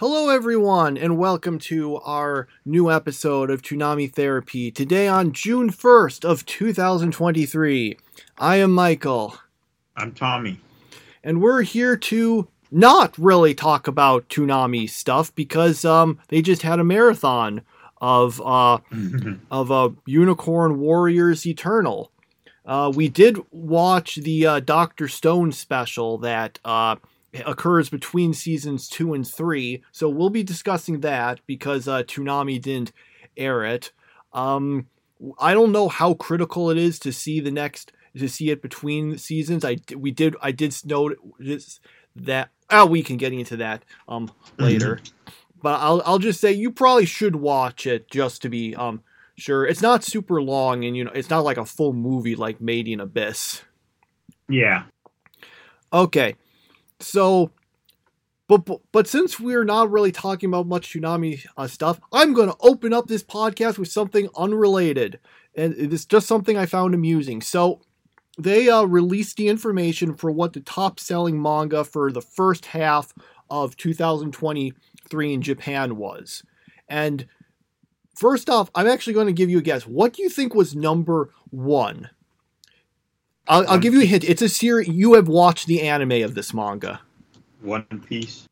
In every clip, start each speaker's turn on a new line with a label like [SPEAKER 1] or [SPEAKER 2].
[SPEAKER 1] Hello, everyone, and welcome to our new episode of Toonami Therapy. Today, on June 1st of 2023, I am Michael,
[SPEAKER 2] I'm Tommy.
[SPEAKER 1] and we're here to not really talk about Toonami stuff because um, they just had a marathon of uh, of uh, Unicorn Warriors Eternal. Uh, we did watch the uh, Doctor Stone special that uh, occurs between seasons two and three, so we'll be discussing that because uh, Toonami didn't air it. Um, I don't know how critical it is to see the next to see it between seasons. I we did I did note that. Oh, we can get into that um later. But I'll I'll just say you probably should watch it just to be um sure. It's not super long and you know it's not like a full movie like Made in Abyss.
[SPEAKER 2] yeah.
[SPEAKER 1] Okay. So but, but but since we're not really talking about much Toonami uh, stuff, I'm going to open up this podcast with something unrelated. And it's just something I found amusing. So they uh, released the information for what the top selling manga for the first half of 2023 in Japan was. And first off, I'm actually going to give you a guess. What do you think was number one? I'll, I'll give you a hint. It's a series. You have watched the anime of this manga.
[SPEAKER 2] One Piece.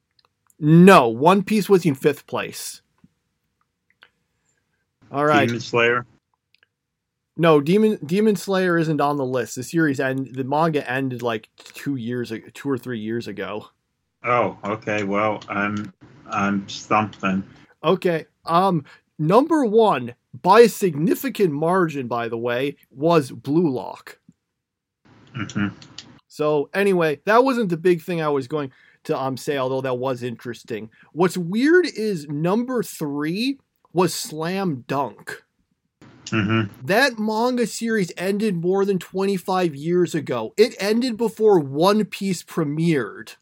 [SPEAKER 1] No, One Piece was in fifth place. All right.
[SPEAKER 2] Demon Slayer.
[SPEAKER 1] No, Demon Demon Slayer isn't on the list. The series and the manga ended like two years ago, two or three years ago.
[SPEAKER 2] Oh, okay. Well, I'm I'm stumped then.
[SPEAKER 1] Okay. Um, number one by a significant margin, by the way, was Blue Lock.
[SPEAKER 2] Hmm
[SPEAKER 1] So anyway, that wasn't the big thing I was going to um say, although that was interesting. What's weird is number three was Slam Dunk.
[SPEAKER 2] hmm
[SPEAKER 1] That manga series ended more than 25 years ago. It ended before One Piece premiered.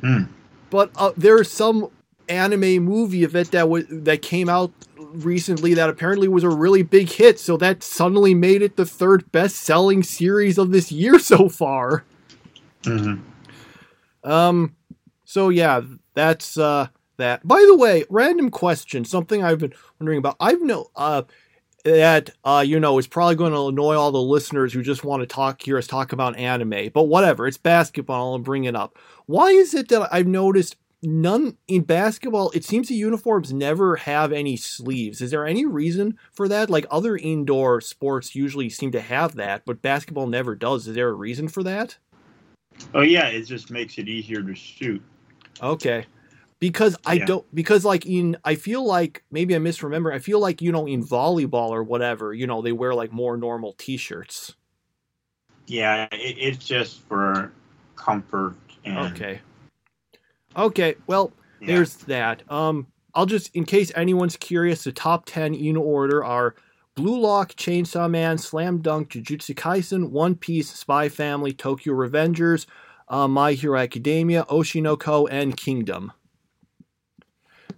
[SPEAKER 2] Hmm.
[SPEAKER 1] But uh, there's some anime movie of it that was that came out recently that apparently was a really big hit, so that suddenly made it the third best-selling series of this year so far.
[SPEAKER 2] hmm
[SPEAKER 1] Um so yeah, that's uh that. By the way, random question, something I've been wondering about. I've no uh that uh you know is probably going to annoy all the listeners who just want to talk hear us talk about anime, but whatever, it's basketball, I'll bring it up. Why is it that I've noticed none in basketball it seems the uniforms never have any sleeves is there any reason for that like other indoor sports usually seem to have that but basketball never does is there a reason for that
[SPEAKER 2] Oh yeah, it just makes it easier to shoot.
[SPEAKER 1] Okay. Because I
[SPEAKER 2] Yeah.
[SPEAKER 1] don't because like in I feel like maybe I misremember. I feel like you know in volleyball or whatever, you know, they wear like more normal t-shirts.
[SPEAKER 2] Yeah, it, it's just for comfort and
[SPEAKER 1] Okay. Okay, well,
[SPEAKER 2] yeah.
[SPEAKER 1] there's that. Um I'll just in case anyone's curious, the top 10 in order are Blue Lock, Chainsaw Man, Slam Dunk, Jujutsu Kaisen, One Piece, Spy Family, Tokyo Revengers, uh, My Hero Academia, Oshi no Ko, and Kingdom.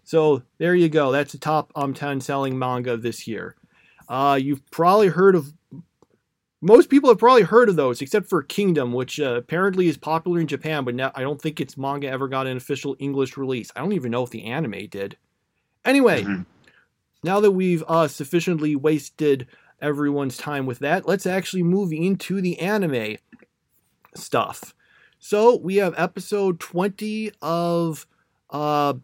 [SPEAKER 1] So there you go. That's the top um 10 selling manga this year. Uh, you've probably heard of most people have probably heard of those, except for Kingdom, which uh, apparently is popular in Japan, but now I don't think its manga ever got an official English release. I don't even know if the anime did. Anyway,
[SPEAKER 2] Mhm.
[SPEAKER 1] now that we've uh, sufficiently wasted everyone's time with that, let's actually move into the anime stuff. So we have episode 20 of uh,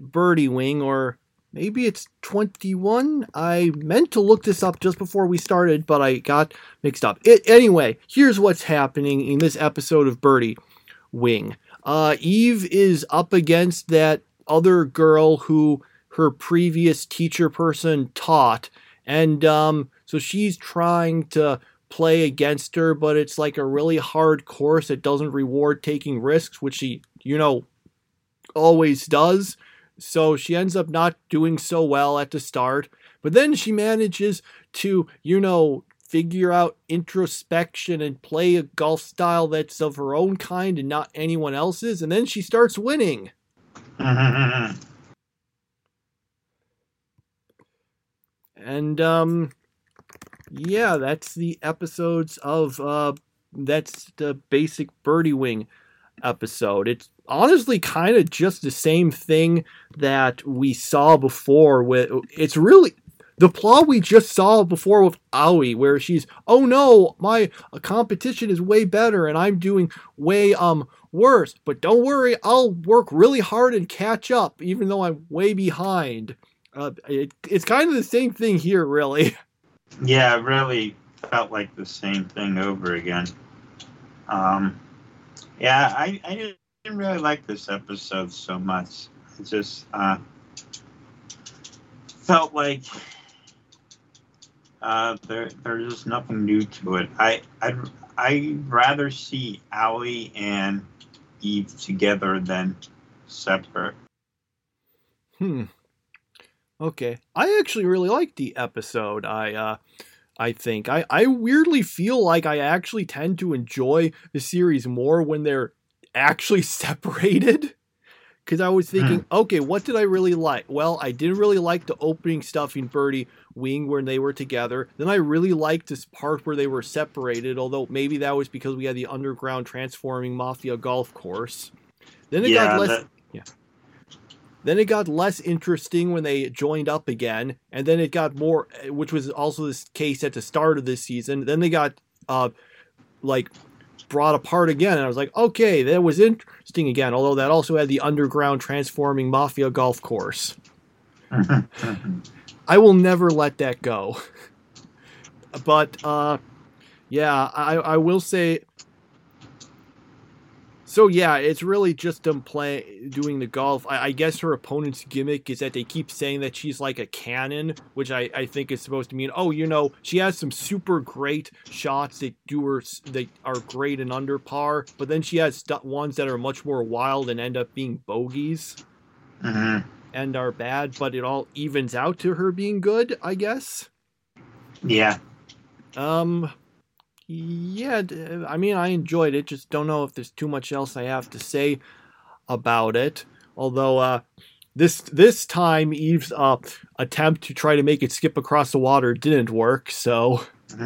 [SPEAKER 1] Birdie Wing, or maybe it's 21. I meant to look this up just before we started, but I got mixed up. It, anyway, here's what's happening in this episode of Birdie Wing. Uh, Eve is up against that other girl who her previous teacher person taught, and um, so she's trying to play against her, but it's like a really hard course that doesn't reward taking risks, which she, you know, always does. So she ends up not doing so well at the start, but then she manages to, you know, figure out introspection and play a golf style that's of her own kind and not anyone else's, and then she starts winning. And um yeah, that's the episodes of uh that's the basic birdie wing. Episode. It's honestly kind of just the same thing that we saw before with it's really the plot we just saw before with Aoi, where she's, oh no, my competition is way better and I'm doing way um worse. But don't worry, I'll work really hard and catch up, even though I'm way behind. Uh, it, it's kind of the same thing here, really.
[SPEAKER 2] Yeah, it really felt like the same thing over again. Um, yeah, I, I didn't really like this episode so much. It just uh, felt like uh, there, there's just nothing new to it. I I'd, I'd rather see Aoi and Eve together than separate.
[SPEAKER 1] Hmm. Okay. I actually really liked the episode. I uh I think I I weirdly feel like I actually tend to enjoy the series more when they're actually separated because I was thinking, mm. okay, what did I really like? Well, I didn't really like the opening stuff in Birdie Wing when they were together. Then I really liked this part where they were separated, although maybe that was because we had the underground transforming mafia golf course. Then it yeah, got less. That... Yeah. Then it got less interesting when they joined up again, and then it got more, which was also the case at the start of this season. Then they got, uh, like brought apart again. And I was like, okay, that was interesting again. Although that also had the underground transforming mafia golf course. I will never let that go. but uh, yeah, I, I will say so yeah, it's really just them playing, doing the golf. I, I, guess her opponent's gimmick is that they keep saying that she's like a cannon, which I, I think is supposed to mean, oh, you know, she has some super great shots that do her that are great and under par, but then she has st- ones that are much more wild and end up being bogeys
[SPEAKER 2] mm-hmm.
[SPEAKER 1] and are bad, but it all evens out to her being good, I guess.
[SPEAKER 2] Yeah.
[SPEAKER 1] Um, yeah, I mean, I enjoyed it. Just don't know if there's too much else I have to say about it. Although uh, this this time Eve's uh, attempt to try to make it skip across the water didn't work. So.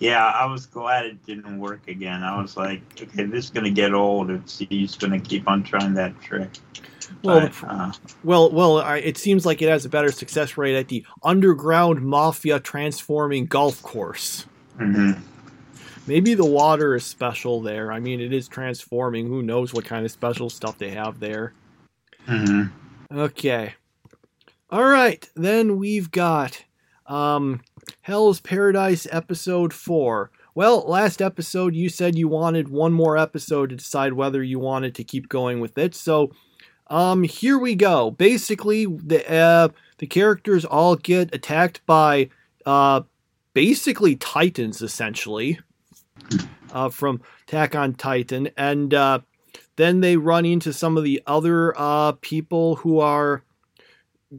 [SPEAKER 2] yeah, I was glad it didn't work again. I was like, okay, this is gonna get old if he's gonna keep on trying that trick.
[SPEAKER 1] Well, but, uh, well, well. It seems like it has a better success rate at the underground mafia transforming golf course.
[SPEAKER 2] Mm-hmm.
[SPEAKER 1] Maybe the water is special there. I mean, it is transforming. Who knows what kind of special stuff they have there?
[SPEAKER 2] Mm-hmm.
[SPEAKER 1] Okay. All right. Then we've got um, Hell's Paradise episode four. Well, last episode you said you wanted one more episode to decide whether you wanted to keep going with it. So, um, here we go. Basically, the uh, the characters all get attacked by uh basically Titans, essentially, uh, from Attack on Titan. And uh, then they run into some of the other uh, people who are,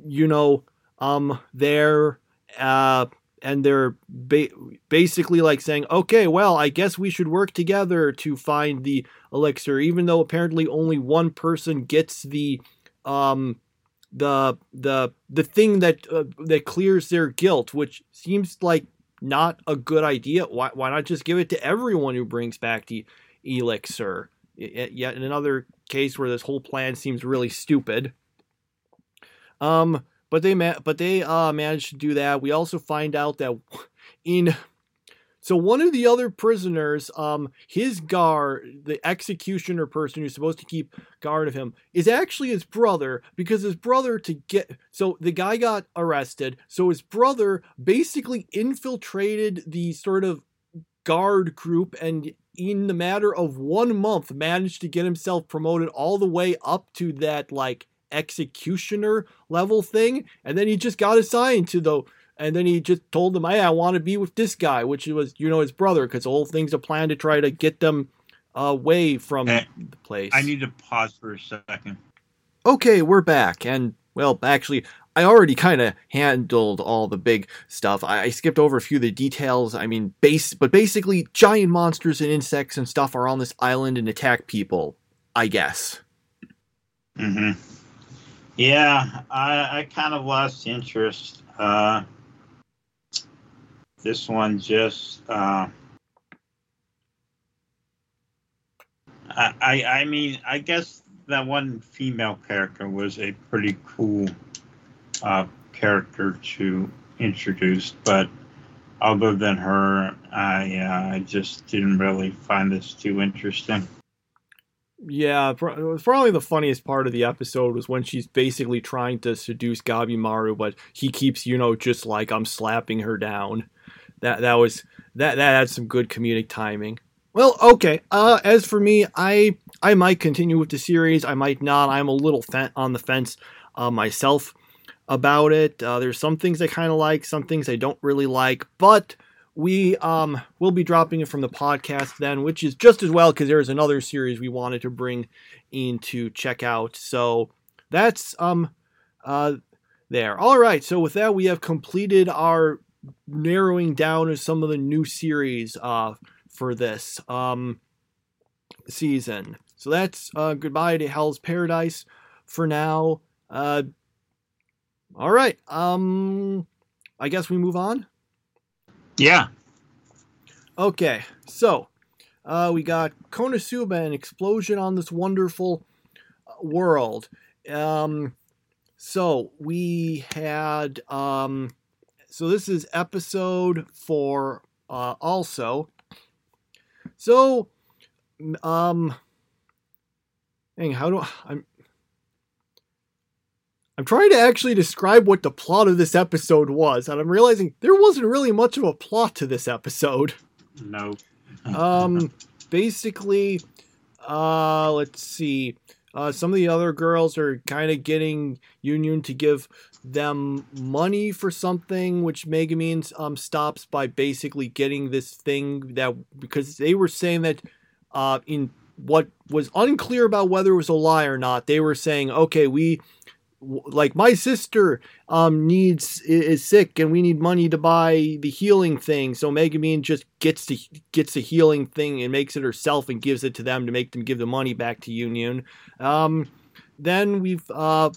[SPEAKER 1] you know, um, there. Uh, and they're ba- basically like saying, okay, well, I guess we should work together to find the elixir, even though apparently only one person gets the um, the the the thing that uh, that clears their guilt, which seems like not a good idea. Why, why not just give it to everyone who brings back the elixir? Yet another case where this whole plan seems really stupid. Um, but they ma- but they uh, managed to do that. We also find out that in so one of the other prisoners, um, his guard, the executioner person who's supposed to keep guard of him, is actually his brother because his brother to get so the guy got arrested. So his brother basically infiltrated the sort of guard group and in the matter of one month managed to get himself promoted all the way up to that like executioner level thing and then he just got assigned to the and then he just told them, "Hey, I want to be with this guy," which was you know his brother, because the whole thing's a plan to try to get them away from the place.
[SPEAKER 2] I need to pause for a second.
[SPEAKER 1] Okay, we're back, and well, actually, I already kind of handled all the big stuff. I, I, skipped over a few of the details. I mean, base, but basically, giant monsters and insects and stuff are on this island and attack people. I guess.
[SPEAKER 2] Hmm. Yeah, I, I kind of lost interest. Uh, this one just uh, I, I, I mean, I guess that one female character was a pretty cool uh, character to introduce, but other than her, I uh, just didn't really find this too interesting.
[SPEAKER 1] Yeah, probably the funniest part of the episode was when she's basically trying to seduce Gabimaru, but he keeps, you know, just like I'm slapping her down. That that was that that had some good comedic timing. Well, okay. Uh, as for me, I I might continue with the series. I might not. I'm a little on the fence uh, myself about it. Uh, there's some things I kind of like, some things I don't really like, but we um will be dropping it from the podcast then, which is just as well because there's another series we wanted to bring in to check out. So that's um uh there. All right. So with that, we have completed our narrowing down of some of the new series uh for this um, season. So that's uh, goodbye to Hell's Paradise for now. Uh, all right. Um, I guess we move on.
[SPEAKER 2] Yeah.
[SPEAKER 1] Okay. So uh, we got Konosuba, an explosion on this wonderful uh, world. Um, so we had um, so this is episode four. Uh, also, so, um, dang, how do I, I'm I'm trying to actually describe what the plot of this episode was, and I'm realizing there wasn't really much of a plot to this episode.
[SPEAKER 2] No.
[SPEAKER 1] um, basically, uh, let's see. Uh, some of the other girls are kind of getting Yunyun to give them money for something, which Megumin um, stops by basically getting this thing that because they were saying that uh, in what was unclear about whether it was a lie or not, they were saying, okay, we like my sister um needs is sick and we need money to buy the healing thing. So megumin just gets the gets the healing thing and makes it herself and gives it to them to make them give the money back to Yunyun um then we've uh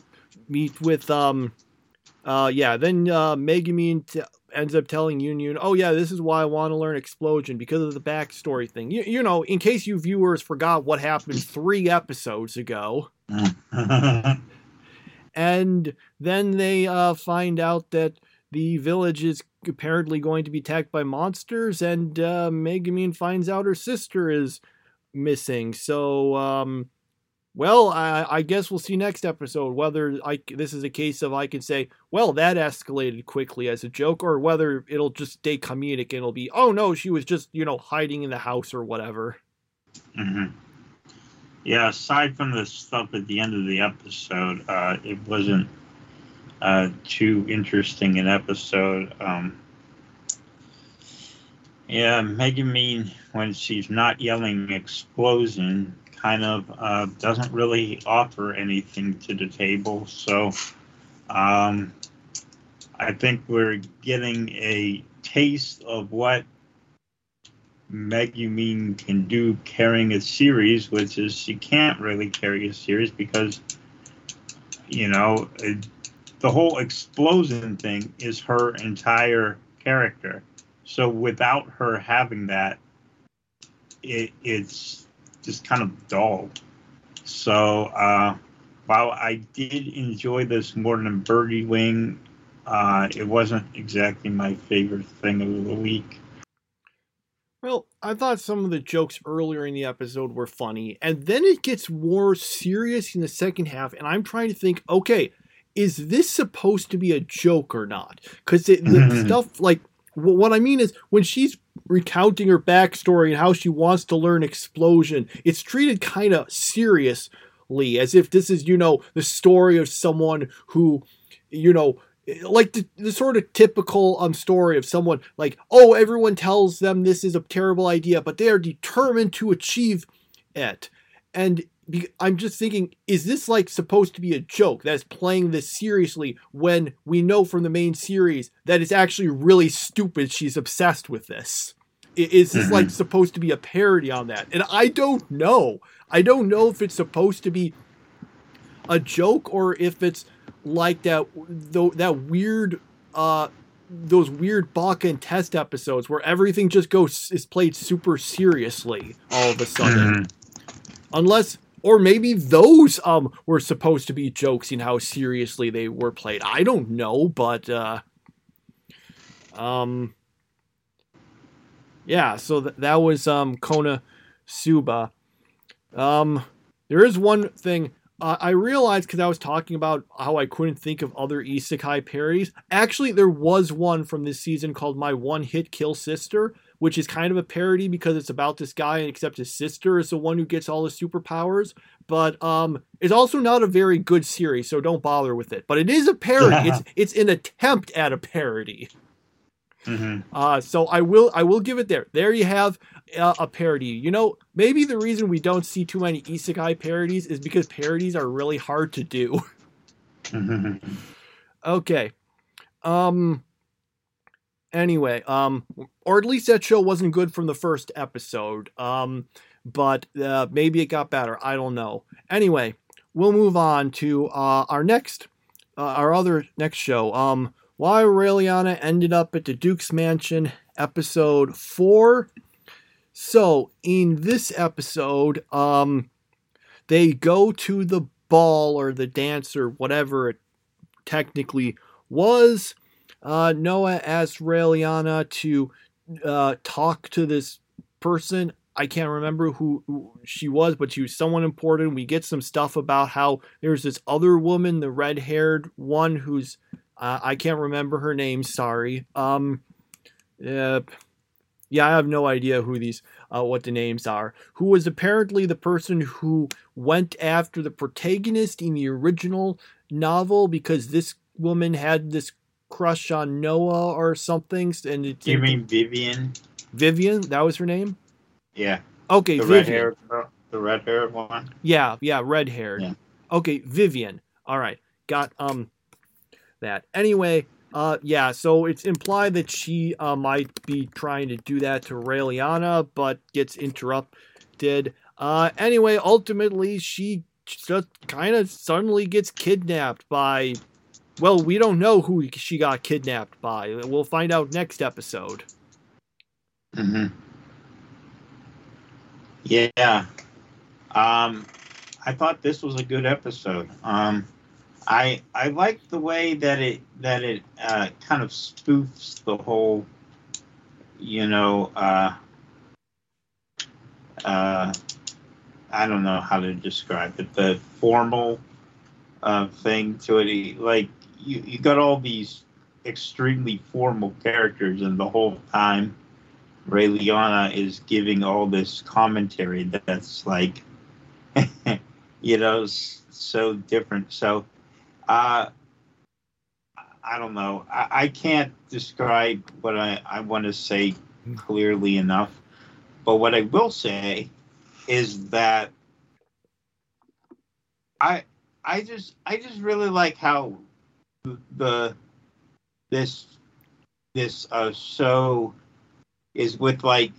[SPEAKER 1] meet with um uh, yeah, then uh, Megumin t- ends up telling Yunyun, "Oh yeah, this is why I want to learn explosion because of the backstory thing." You, you know, in case you viewers forgot what happened three episodes ago. and then they uh, find out that the village is apparently going to be attacked by monsters, and uh, Megumin finds out her sister is missing. So um, well, I, I, guess we'll see next episode whether I, this is a case of I can say, well, that escalated quickly as a joke, or whether it'll just stay comedic and it'll be, oh no, she was just, you know, hiding in the house or whatever.
[SPEAKER 2] Mm-hmm. Yeah, aside from the stuff at the end of the episode, uh, it wasn't uh, too interesting an episode. Um, yeah, mean when she's not yelling explosion, kind of uh, doesn't really offer anything to the table. So um, I think we're getting a taste of what Megumin can do carrying a series, which is she can't really carry a series because, you know, it, the whole explosion thing is her entire character. So without her having that, it, it's just kind of dull. So uh, while I did enjoy this more than Birdie Wing, uh, it wasn't exactly my favorite thing of the week.
[SPEAKER 1] Well, I thought some of the jokes earlier in the episode were funny, and then it gets more serious in the second half, and I'm trying to think, okay, is this supposed to be a joke or not? Because the mm-hmm. stuff like what I mean is when she's recounting her backstory and how she wants to learn explosion, it's treated kind of seriously, as if this is, you know, the story of someone who, you know, like the, the sort of typical um story of someone like, oh, everyone tells them this is a terrible idea, but they are determined to achieve it. And I'm just thinking, is this like supposed to be a joke that's playing this seriously when we know from the main series that it's actually really stupid? She's obsessed with this. Is this like mm-hmm. supposed to be a parody on that? And I don't know. I don't know if it's supposed to be a joke or if it's like that though that weird uh those weird Baka and test episodes where everything just goes is played super seriously all of a sudden. Mm-hmm. unless or maybe those um were supposed to be jokes in how seriously they were played. I don't know, but uh um yeah, so th- that was um Kona Suba. Um there is one thing uh, I realized because I was talking about how I couldn't think of other isekai parodies. Actually, there was one from this season called My One Hit Kill Sister, which is kind of a parody because it's about this guy, except his sister is the one who gets all the superpowers. But um, it's also not a very good series, so don't bother with it. But it is a parody. it's it's an attempt at a parody.
[SPEAKER 2] Mm-hmm.
[SPEAKER 1] Uh, so I will I will give it there. There you have uh, a parody. You know, maybe the reason we don't see too many isekai parodies is because parodies are really hard to do.
[SPEAKER 2] Mm-hmm.
[SPEAKER 1] okay. Um anyway, um or at least that show wasn't good from the first episode. Um but uh, maybe it got better. I don't know. Anyway, we'll move on to uh, our next uh, our other next show. Um why Raeliana ended up at the Duke's Mansion, episode four. So in this episode, um, they go to the ball or the dance or whatever it technically was. Uh, Noah asks Raeliana to uh, talk to this person. I can't remember who, who, she was, but she was someone important. We get some stuff about how there's this other woman, the red haired one, who's uh, I can't remember her name. Sorry. Um. Uh, yeah, I have no idea who these, uh, what the names are. Who was apparently the person who went after the protagonist in the original novel because this woman had this crush on Noah or something. And it,
[SPEAKER 2] You mean Vivian?
[SPEAKER 1] Vivian? That was her name.
[SPEAKER 2] Yeah.
[SPEAKER 1] Okay,
[SPEAKER 2] The
[SPEAKER 1] Vivian.
[SPEAKER 2] red hair, the red haired one.
[SPEAKER 1] Yeah, yeah, red haired.
[SPEAKER 2] Yeah.
[SPEAKER 1] Okay, Vivian. All right, got um that. Anyway, uh, yeah. So it's implied that she uh, might be trying to do that to Raeliana, but gets interrupted. Uh, anyway, ultimately she just kind of suddenly gets kidnapped by. Well, we don't know who she got kidnapped by. We'll find out next episode.
[SPEAKER 2] Mm-hmm. Yeah. Um, I thought this was a good episode. Um, I I like the way that it that it uh, kind of spoofs the whole, you know, uh, uh, I don't know how to describe it. The formal uh, thing to it, like you you got all these extremely formal characters, and the whole time Raeliana is giving all this commentary that's like, you know, so different. So, uh, I don't know. I, I can't describe what I, I want to say clearly enough. But what I will say is that I I just I just really like how the this this uh show is with like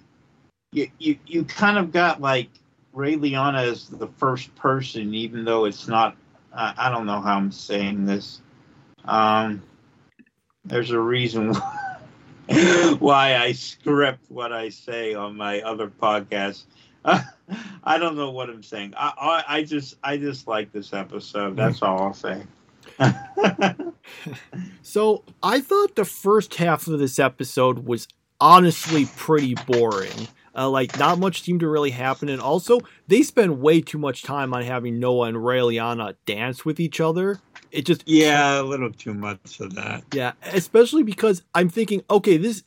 [SPEAKER 2] you you, you kind of got like Raeliana as the first person, even though it's not. I, I don't know how I'm saying this. Um, there's a reason why I script what I say on my other podcast. I don't know what I'm saying. I, I I just I just like this episode. That's all I'll say.
[SPEAKER 1] So I thought the first half of this episode was honestly pretty boring. Uh, like not much seemed to really happen, and also they spend way too much time on having Noah and Raeliana dance with each other. It just
[SPEAKER 2] yeah, a little too much of that.
[SPEAKER 1] yeah, especially because I'm thinking, okay, this.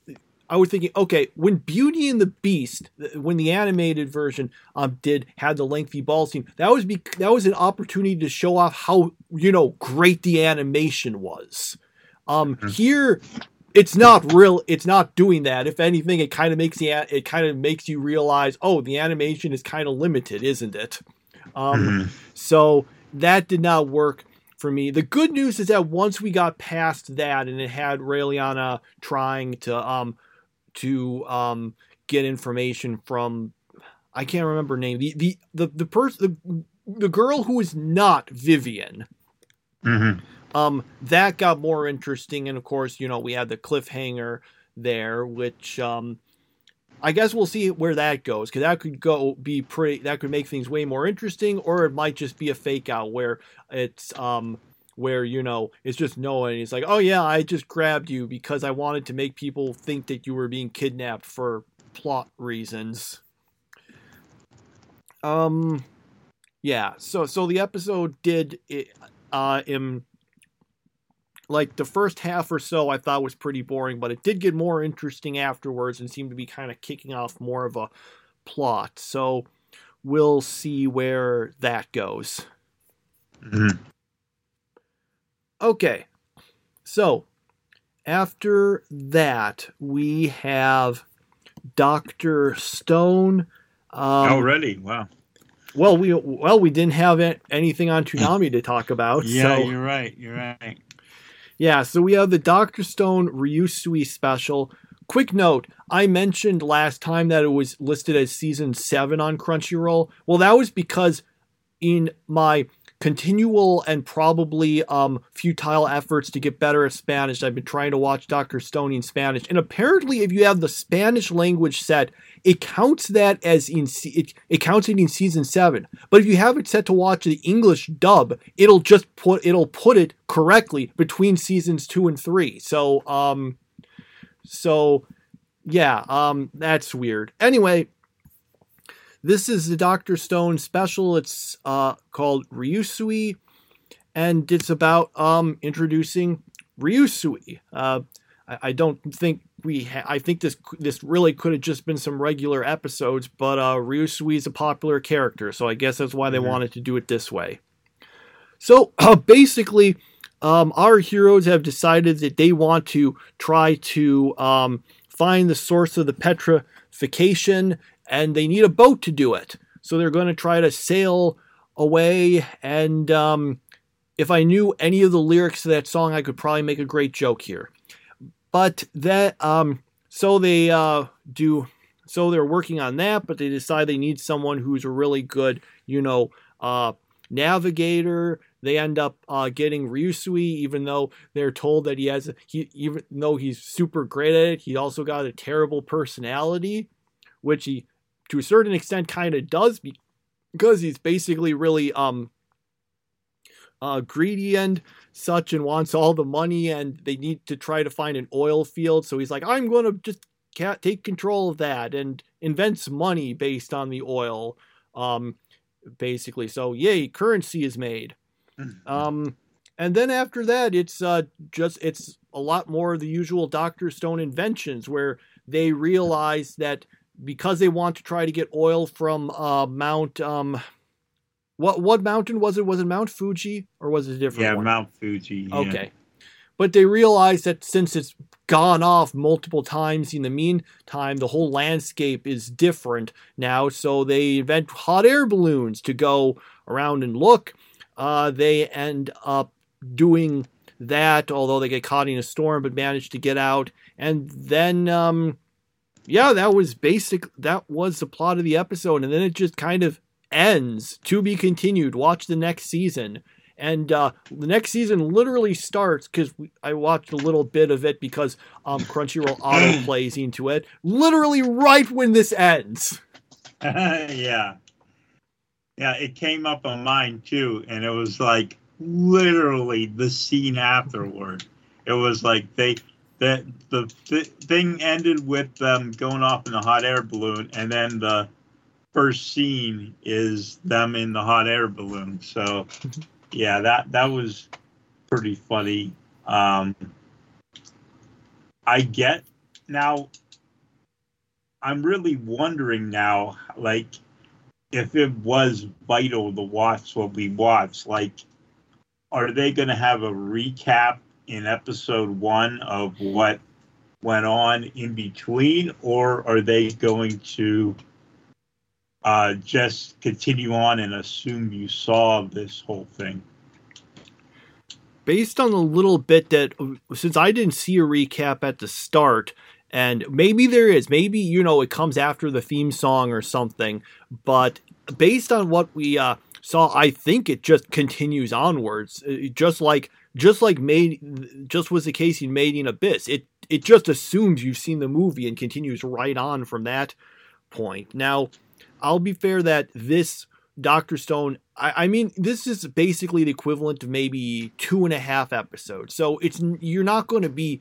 [SPEAKER 1] I was thinking, okay, when Beauty and the Beast, when the animated version um did had the lengthy ball scene, that was be that was an opportunity to show off how you know great the animation was. Um,
[SPEAKER 2] Mhm.
[SPEAKER 1] here, it's not real. It's not doing that. If anything, it kind of makes the it kind of makes you realize, oh, the animation is kind of limited, isn't it? Um,
[SPEAKER 2] Mhm.
[SPEAKER 1] so that did not work for me. The good news is that once we got past that and it had Raeliana trying to um to um get information from I can't remember her name. The the the, the person the, the girl who is not Vivian.
[SPEAKER 2] Mhm.
[SPEAKER 1] Um that got more interesting and of course, you know, we had the cliffhanger there which um I guess we'll see where that goes because that could go be pretty. That could make things way more interesting, or it might just be a fake out where it's um where you know it's just knowing it's like oh yeah I just grabbed you because I wanted to make people think that you were being kidnapped for plot reasons. Um, yeah. So so the episode did it, uh in like the first half or so I thought was pretty boring, but it did get more interesting afterwards and seemed to be kind of kicking off more of a plot. So we'll see where that goes.
[SPEAKER 2] Mhm.
[SPEAKER 1] Okay. So after that, we have Dr. Stone. Um,
[SPEAKER 2] Already, wow.
[SPEAKER 1] well, we well we didn't have anything on Toonami to talk about.
[SPEAKER 2] Yeah,
[SPEAKER 1] so
[SPEAKER 2] you're right. You're right.
[SPEAKER 1] Yeah, so we have the Doctor Stone Ryusui special. Quick note, I mentioned last time that it was listed as season 7 on Crunchyroll. Well, that was because in my continual and probably um, futile efforts to get better at Spanish, I've been trying to watch Doctor Stone in Spanish. And apparently, if you have the Spanish language set, it counts that as in it, it counts it in season seven. But if you have it set to watch the English dub, it'll just put it'll put it correctly between seasons two and three. So um, so yeah, um, that's weird. Anyway, this is the Doctor Stone special. It's uh called Ryusui, and it's about um introducing Ryusui. Uh, I, I don't think we. Ha- I think this this really could have just been some regular episodes, but uh, Ryusui is a popular character, so I guess that's why they
[SPEAKER 2] Mhm.
[SPEAKER 1] wanted to do it this way. So uh, basically, um, our heroes have decided that they want to try to um, find the source of the petrification, and they need a boat to do it. So they're going to try to sail away. And um, if I knew any of the lyrics to that song, I could probably make a great joke here. But that, um, so they uh, do. So they're working on that, but they decide they need someone who's a really good, you know, uh, navigator. They end up uh, getting Ryusui, even though they're told that he has, he even though he's super great at it, he also got a terrible personality, which he, to a certain extent, kind of does be- because he's basically really um uh, greedy and such, and wants all the money, and they need to try to find an oil field. So he's like, I'm going to just take control of that and invents money based on the oil, um, basically. So yay, currency is made. Um, and then after that, it's uh, just it's a lot more of the usual Doctor Stone inventions where they realize that because they want to try to get oil from uh, Mount um, what what mountain was it? Was it Mount Fuji or was it a different
[SPEAKER 2] Yeah,
[SPEAKER 1] one?
[SPEAKER 2] Mount Fuji. yeah.
[SPEAKER 1] Okay. But they realize that since it's gone off multiple times in the meantime, the whole landscape is different now. So they invent hot air balloons to go around and look. Uh, they end up doing that, although they get caught in a storm, but manage to get out. And then, um, yeah, that was basic. That was the plot of the episode. And then it just kind of ends to be continued. Watch the next season and uh, the next season literally starts because I watched a little bit of it because um, Crunchyroll auto plays into it. Literally right when this ends.
[SPEAKER 2] yeah. Yeah, it came up on mine too, and it was like literally the scene afterward. It was like they the the th- thing ended with them going off in a hot air balloon, and then the first scene is them in the hot air balloon. So, yeah, that that was pretty funny. Um, I get now. I'm really wondering now, like, if it was vital to watch what we watched, like, are they going to have a recap in episode one of what went on in between, or are they going to uh, just continue on and assume you saw this whole thing?
[SPEAKER 1] Based on a little bit that, since I didn't see a recap at the start, and maybe there is, maybe, you know, it comes after the theme song or something, but based on what we uh, saw, I think it just continues onwards. It- just like, just like made, just was the case in Made in Abyss. It, it just assumes you've seen the movie and continues right on from that point. Now, I'll be fair that this Doctor Stone, I, I mean, this is basically the equivalent of maybe two and a half episodes. So it's you're not going to be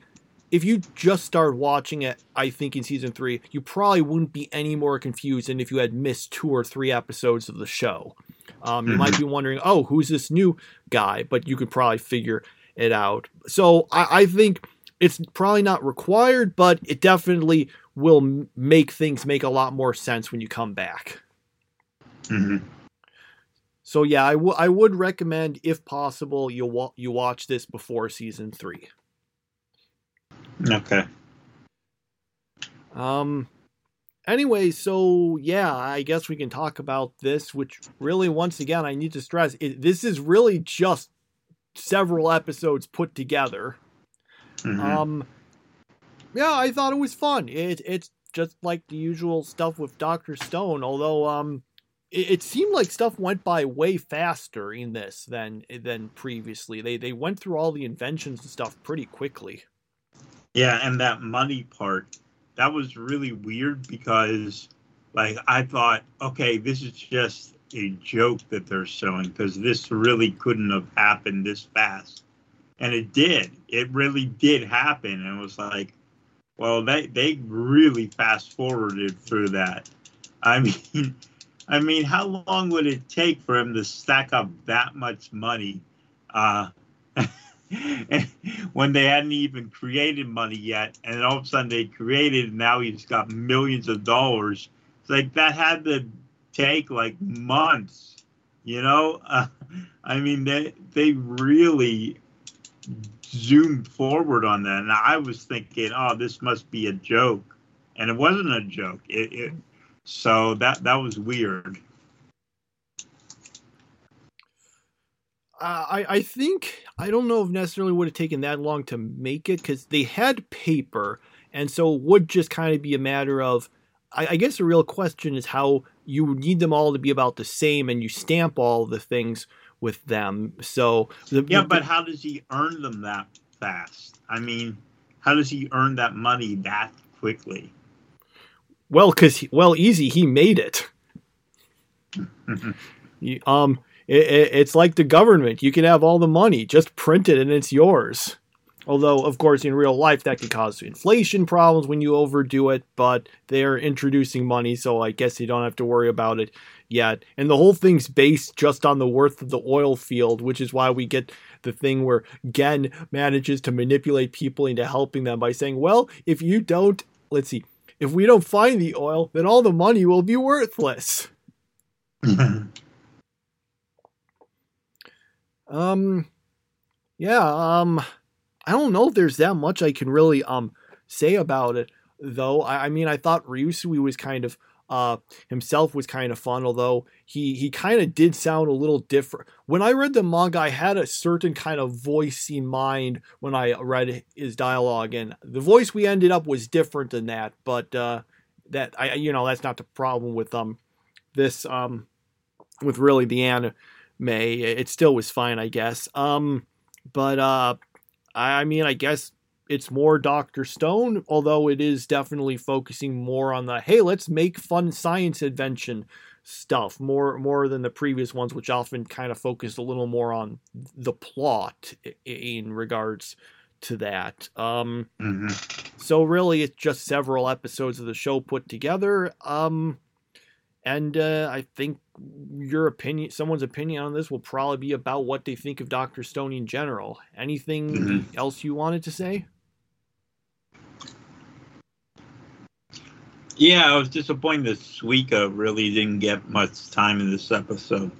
[SPEAKER 1] if you just start watching it, I think in season three, you probably wouldn't be any more confused than if you had missed two or three episodes of the show. Um, you might be wondering, oh, who's this new guy? But you could probably figure it out. So I, I think it's probably not required, but it definitely will m- make things make a lot more sense when you come back.
[SPEAKER 2] hmm
[SPEAKER 1] So yeah, I, w- I would recommend, if possible, you wa- you watch this before season three.
[SPEAKER 2] Okay.
[SPEAKER 1] Um. Anyway, so yeah, I guess we can talk about this. Which really, once again, I need to stress: it, this is really just several episodes put together.
[SPEAKER 2] Mhm.
[SPEAKER 1] Um. Yeah, I thought it was fun. It it's just like the usual stuff with Doctor Stone. Although, um, it, it seemed like stuff went by way faster in this than than previously. They they went through all the inventions and stuff pretty quickly.
[SPEAKER 2] Yeah, and that money part, that was really weird because, like, I thought, okay, this is just a joke that they're showing because this really couldn't have happened this fast, and it did. It really did happen, and it was like, well, they they really fast forwarded through that. I mean, I mean, how long would it take for him to stack up that much money? Uh, when they hadn't even created money yet, and all of a sudden they created, and now he's got millions of dollars. It's like that had to take like months, you know. Uh, I mean, they they really zoomed forward on that, and I was thinking, oh, this must be a joke, and it wasn't a joke. It, it so that that was weird.
[SPEAKER 1] Uh, I I think I don't know if necessarily would have taken that long to make it because they had paper, and so it would just kind of be a matter of. I, I guess the real question is how you need them all to be about the same, and you stamp all the things with them. So the,
[SPEAKER 2] Yeah,
[SPEAKER 1] the-
[SPEAKER 2] but how does he earn them that fast? I mean, how does he earn that money that quickly?
[SPEAKER 1] well, because well, easy, he made it. Um, it, it, it's like the government. You can have all the money, just print it, and it's yours. Although, of course, in real life, that can cause inflation problems when you overdo it. But they're introducing money, so I guess you don't have to worry about it yet. And the whole thing's based just on the worth of the oil field, which is why we get the thing where Gen manages to manipulate people into helping them by saying, "Well, if you don't, let's see, if we don't find the oil, then all the money will be worthless." Um, yeah. Um, I don't know if there's that much I can really um say about it though. I, I mean, I thought Ryusui was kind of uh himself was kind of fun, although he he kind of did sound a little different. When I read the manga, I had a certain kind of voice in mind when I read his dialogue, and the voice we ended up was different than that. But uh, that I you know that's not the problem with um this um with really the anime. It still was fine, I guess. Um, but uh, I I mean, I guess it's more Doctor Stone, although it is definitely focusing more on the hey, let's make fun science invention stuff more more than the previous ones, which often kind of focused a little more on the plot in regards to that. Um,
[SPEAKER 2] Mhm.
[SPEAKER 1] so really, it's just several episodes of the show put together. Um, and uh, I think your opinion, someone's opinion on this, will probably be about what they think of Doctor Stone in general. Anything
[SPEAKER 2] Mhm.
[SPEAKER 1] else you wanted to say?
[SPEAKER 2] Yeah, I was disappointed that Suika really didn't get much time in this episode.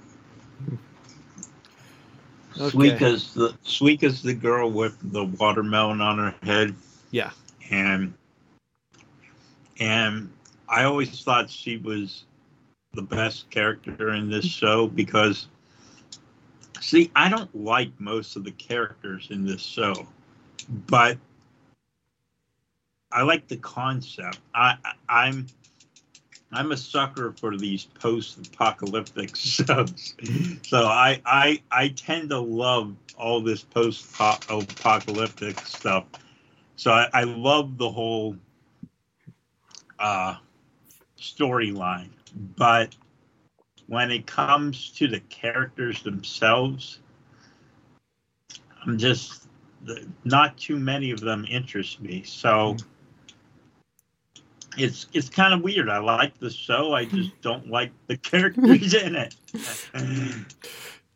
[SPEAKER 1] Okay.
[SPEAKER 2] Suika's the Suika's the girl with the watermelon on her head.
[SPEAKER 1] Yeah.
[SPEAKER 2] And and I always thought she was the best character in this show because see, I don't like most of the characters in this show, but I like the concept. I, I I'm I'm a sucker for these post-apocalyptic subs, so I I I tend to love all this post-apocalyptic stuff. So I, I love the whole uh, storyline, but when it comes to the characters themselves, I'm just not too many of them interest me. So it's it's kind of weird. I like the show, I just don't like the characters in it.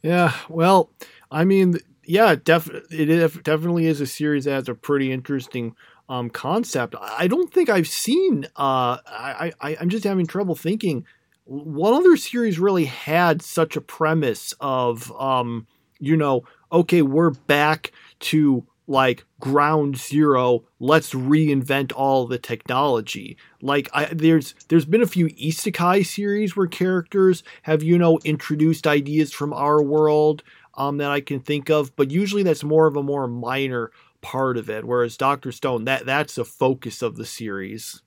[SPEAKER 1] yeah, well, I mean, yeah, def- it definitely is a series that has a pretty interesting um, concept. I don't think I've seen. Uh, I, I I'm just having trouble thinking. What other series really had such a premise of, um, you know, okay, we're back to like ground zero let's reinvent all the technology like I, there's there's been a few isekai series where characters have you know introduced ideas from our world um, that i can think of but usually that's more of a more minor part of it whereas dr stone that that's the focus of the series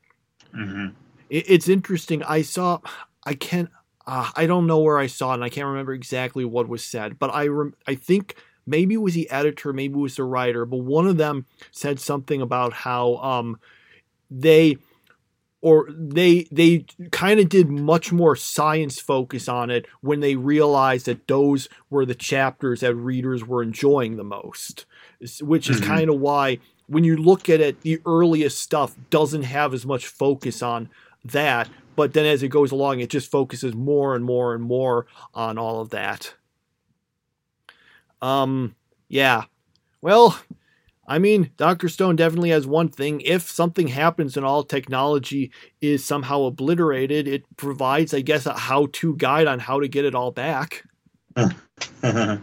[SPEAKER 2] mm-hmm.
[SPEAKER 1] it, it's interesting i saw i can't uh, i don't know where i saw it and i can't remember exactly what was said but i rem- i think maybe it was the editor, maybe it was the writer, but one of them said something about how um, they or they they kind of did much more science focus on it when they realized that those were the chapters that readers were enjoying the most which is mm-hmm. kind of why when you look at it the earliest stuff doesn't have as much focus on that but then as it goes along it just focuses more and more and more on all of that um, yeah. Well, I mean, Dr. Stone definitely has one thing. If something happens and all technology is somehow obliterated, it provides, I guess, a how to guide on how to get it all back.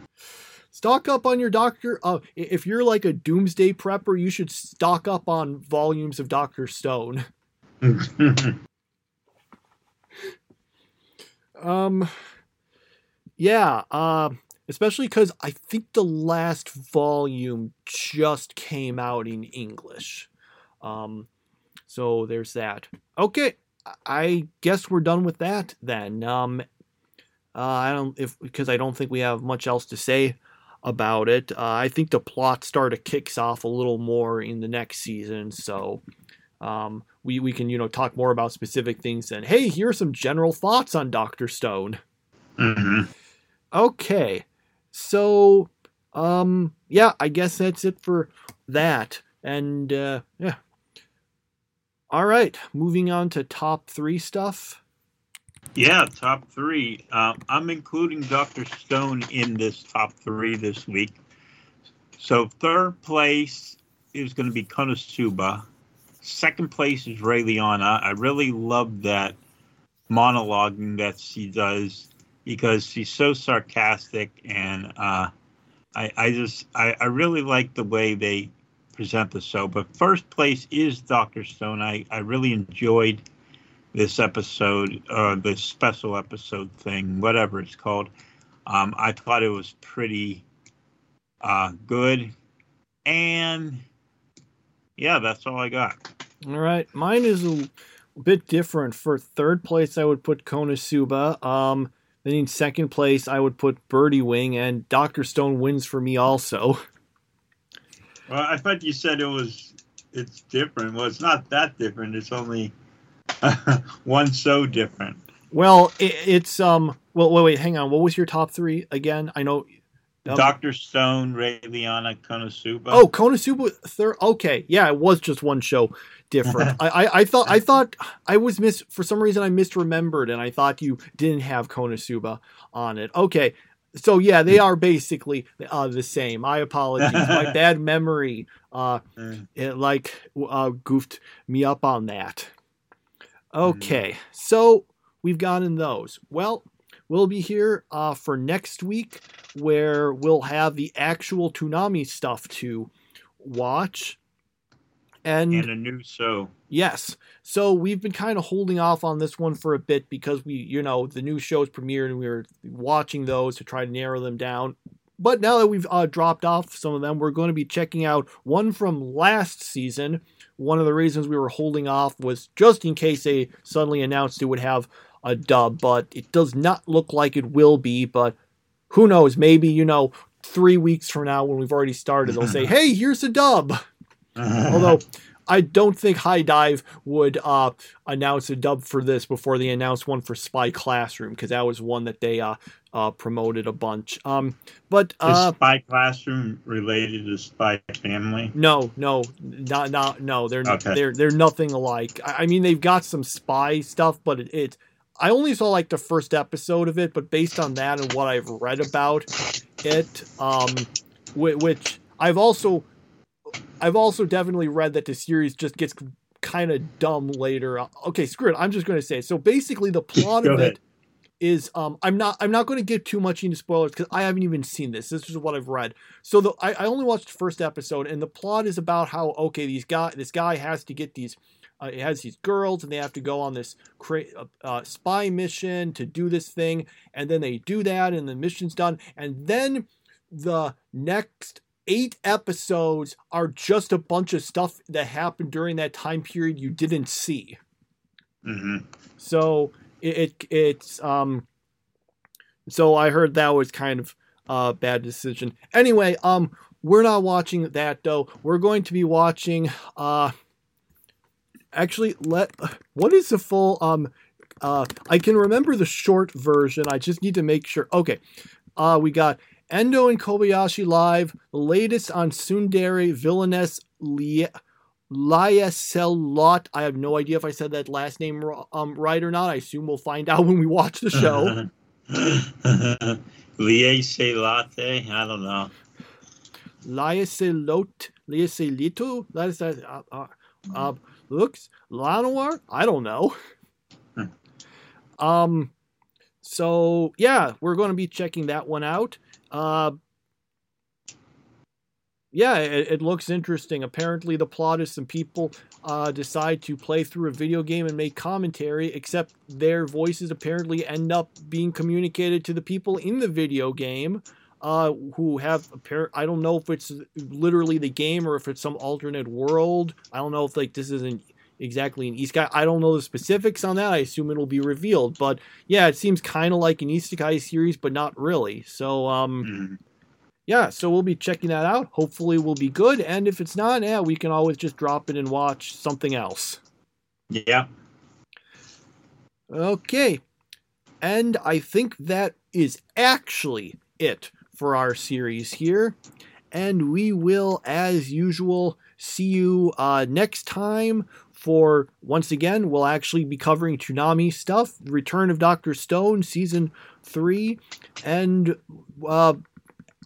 [SPEAKER 1] stock up on your doctor. Uh, if you're like a doomsday prepper, you should stock up on volumes of Dr. Stone. um, yeah. Uh, especially because I think the last volume just came out in English. Um, so there's that. Okay, I guess we're done with that then. Um, uh, I don't if because I don't think we have much else to say about it. Uh, I think the plot start of kicks off a little more in the next season, so um, we we can you know talk more about specific things. And hey, here are some general thoughts on Doctor Stone.
[SPEAKER 2] Mm-hmm.
[SPEAKER 1] Okay. So, um, yeah, I guess that's it for that. And uh, yeah. All right, moving on to top three stuff.
[SPEAKER 2] Yeah, top three. Uh, I'm including Dr. Stone in this top three this week. So, third place is going to be Konosuba. Second place is Raeliana. I really love that monologuing that she does because she's so sarcastic and uh, I, I just I, I really like the way they present the show. But first place is Doctor Stone. I, I really enjoyed this episode, uh, this special episode thing, whatever it's called. Um, I thought it was pretty uh, good, and yeah, that's all I got.
[SPEAKER 1] All right, mine is a bit different. For third place, I would put Konosuba. Um, then in second place, I would put Birdie Wing, and Doctor Stone wins for me also.
[SPEAKER 2] Well, I thought you said it was it's different. Well, it's not that different. It's only one so different.
[SPEAKER 1] Well, it, it's um. Well, wait, wait, hang on. What was your top three again? I know.
[SPEAKER 2] Doctor Stone, Raeliana, Konosuba.
[SPEAKER 1] Oh, Konosuba third. Okay, yeah, it was just one show different. I, I, I, thought I thought I was mis for some reason I misremembered and I thought you didn't have Konosuba on it. Okay. So yeah, they are basically uh, the same. I apologize. My bad memory uh, mm. it like uh, goofed me up on that. Okay. Mm. So we've gotten those. Well, we'll be here uh, for next week where we'll have the actual Toonami stuff to watch and,
[SPEAKER 2] and a new show.
[SPEAKER 1] Yes. So we've been kind of holding off on this one for a bit because we, you know, the new shows premiered and we were watching those to try to narrow them down. But now that we've uh, dropped off some of them, we're going to be checking out one from last season. One of the reasons we were holding off was just in case they suddenly announced it would have a dub, but it does not look like it will be. But who knows? Maybe, you know, three weeks from now when we've already started, they'll say, hey, here's a dub. Although I don't think HIDIVE would uh, announce a dub for this before they announced one for Spy Classroom because that was one that they uh, uh, promoted a bunch. Um, but uh,
[SPEAKER 2] is Spy Classroom related to Spy Family?
[SPEAKER 1] No, no, not not no. They're
[SPEAKER 2] Okay.
[SPEAKER 1] they're they're nothing alike. I, I mean, they've got some spy stuff, but it, it. I only saw like the first episode of it, but based on that and what I've read about it, um, which I've also, I've also definitely read that the series just gets kind of dumb later. Okay, screw it. I'm just going to say. it. So basically, the plot of
[SPEAKER 2] ahead.
[SPEAKER 1] it is um I'm not I'm not going to get too much into spoilers because I haven't even seen this. This is what I've read. So the I, I only watched the first episode, and the plot is about how okay these guy this guy has to get these. Uh, it has these girls, and they have to go on this cra- uh, uh, spy mission to do this thing, and then they do that, and the mission's done, and then the next eight episodes are just a bunch of stuff that happened during that time period you didn't see.
[SPEAKER 2] hmm
[SPEAKER 1] So it, it it's um so I heard that was kind of a bad decision. Anyway, um we're not watching that though. We're going to be watching uh actually let what is the full um uh I can remember the short version. I just need to make sure. Okay. Uh we got Endo and Kobayashi live, the latest on Tsundere Villainess Lie Lieselot. I have no idea if I said that last name um, right or not. I assume we'll find out when we watch the show.
[SPEAKER 2] Liese latte? I don't know.
[SPEAKER 1] Lieselotte, Lieselito. That is that. Uh, uh, uh, looks Lanoir. I don't know.
[SPEAKER 2] Hmm.
[SPEAKER 1] um. So yeah, we're going to be checking that one out. Uh. Yeah, it, it looks interesting. Apparently, the plot is some people uh, decide to play through a video game and make commentary, except their voices apparently end up being communicated to the people in the video game uh, who have apparent. I don't know if it's literally the game or if it's some alternate world. I don't know if like this isn't exactly an isekai. I don't know the specifics on that. I assume it'll be revealed. But yeah, it seems kind of like an isekai series, but not really. So um,
[SPEAKER 2] Mhm.
[SPEAKER 1] yeah, so we'll be checking that out. Hopefully, we'll be good. And if it's not, yeah, we can always just drop it and watch something else.
[SPEAKER 2] Yeah.
[SPEAKER 1] Okay. And I think that is actually it for our series here. And we will, as usual, see you uh, next time for, once again, we'll actually be covering Toonami stuff, Return of Dr. Stone, Season 3. And uh,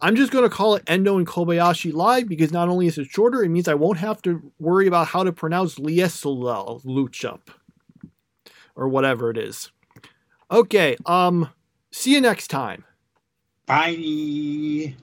[SPEAKER 1] I'm just going to call it Endo and Kobayashi Live because not only is it shorter, it means I won't have to worry about how to pronounce Lieselel Luchup or whatever it is. Okay, um, see you next time.
[SPEAKER 2] Bye.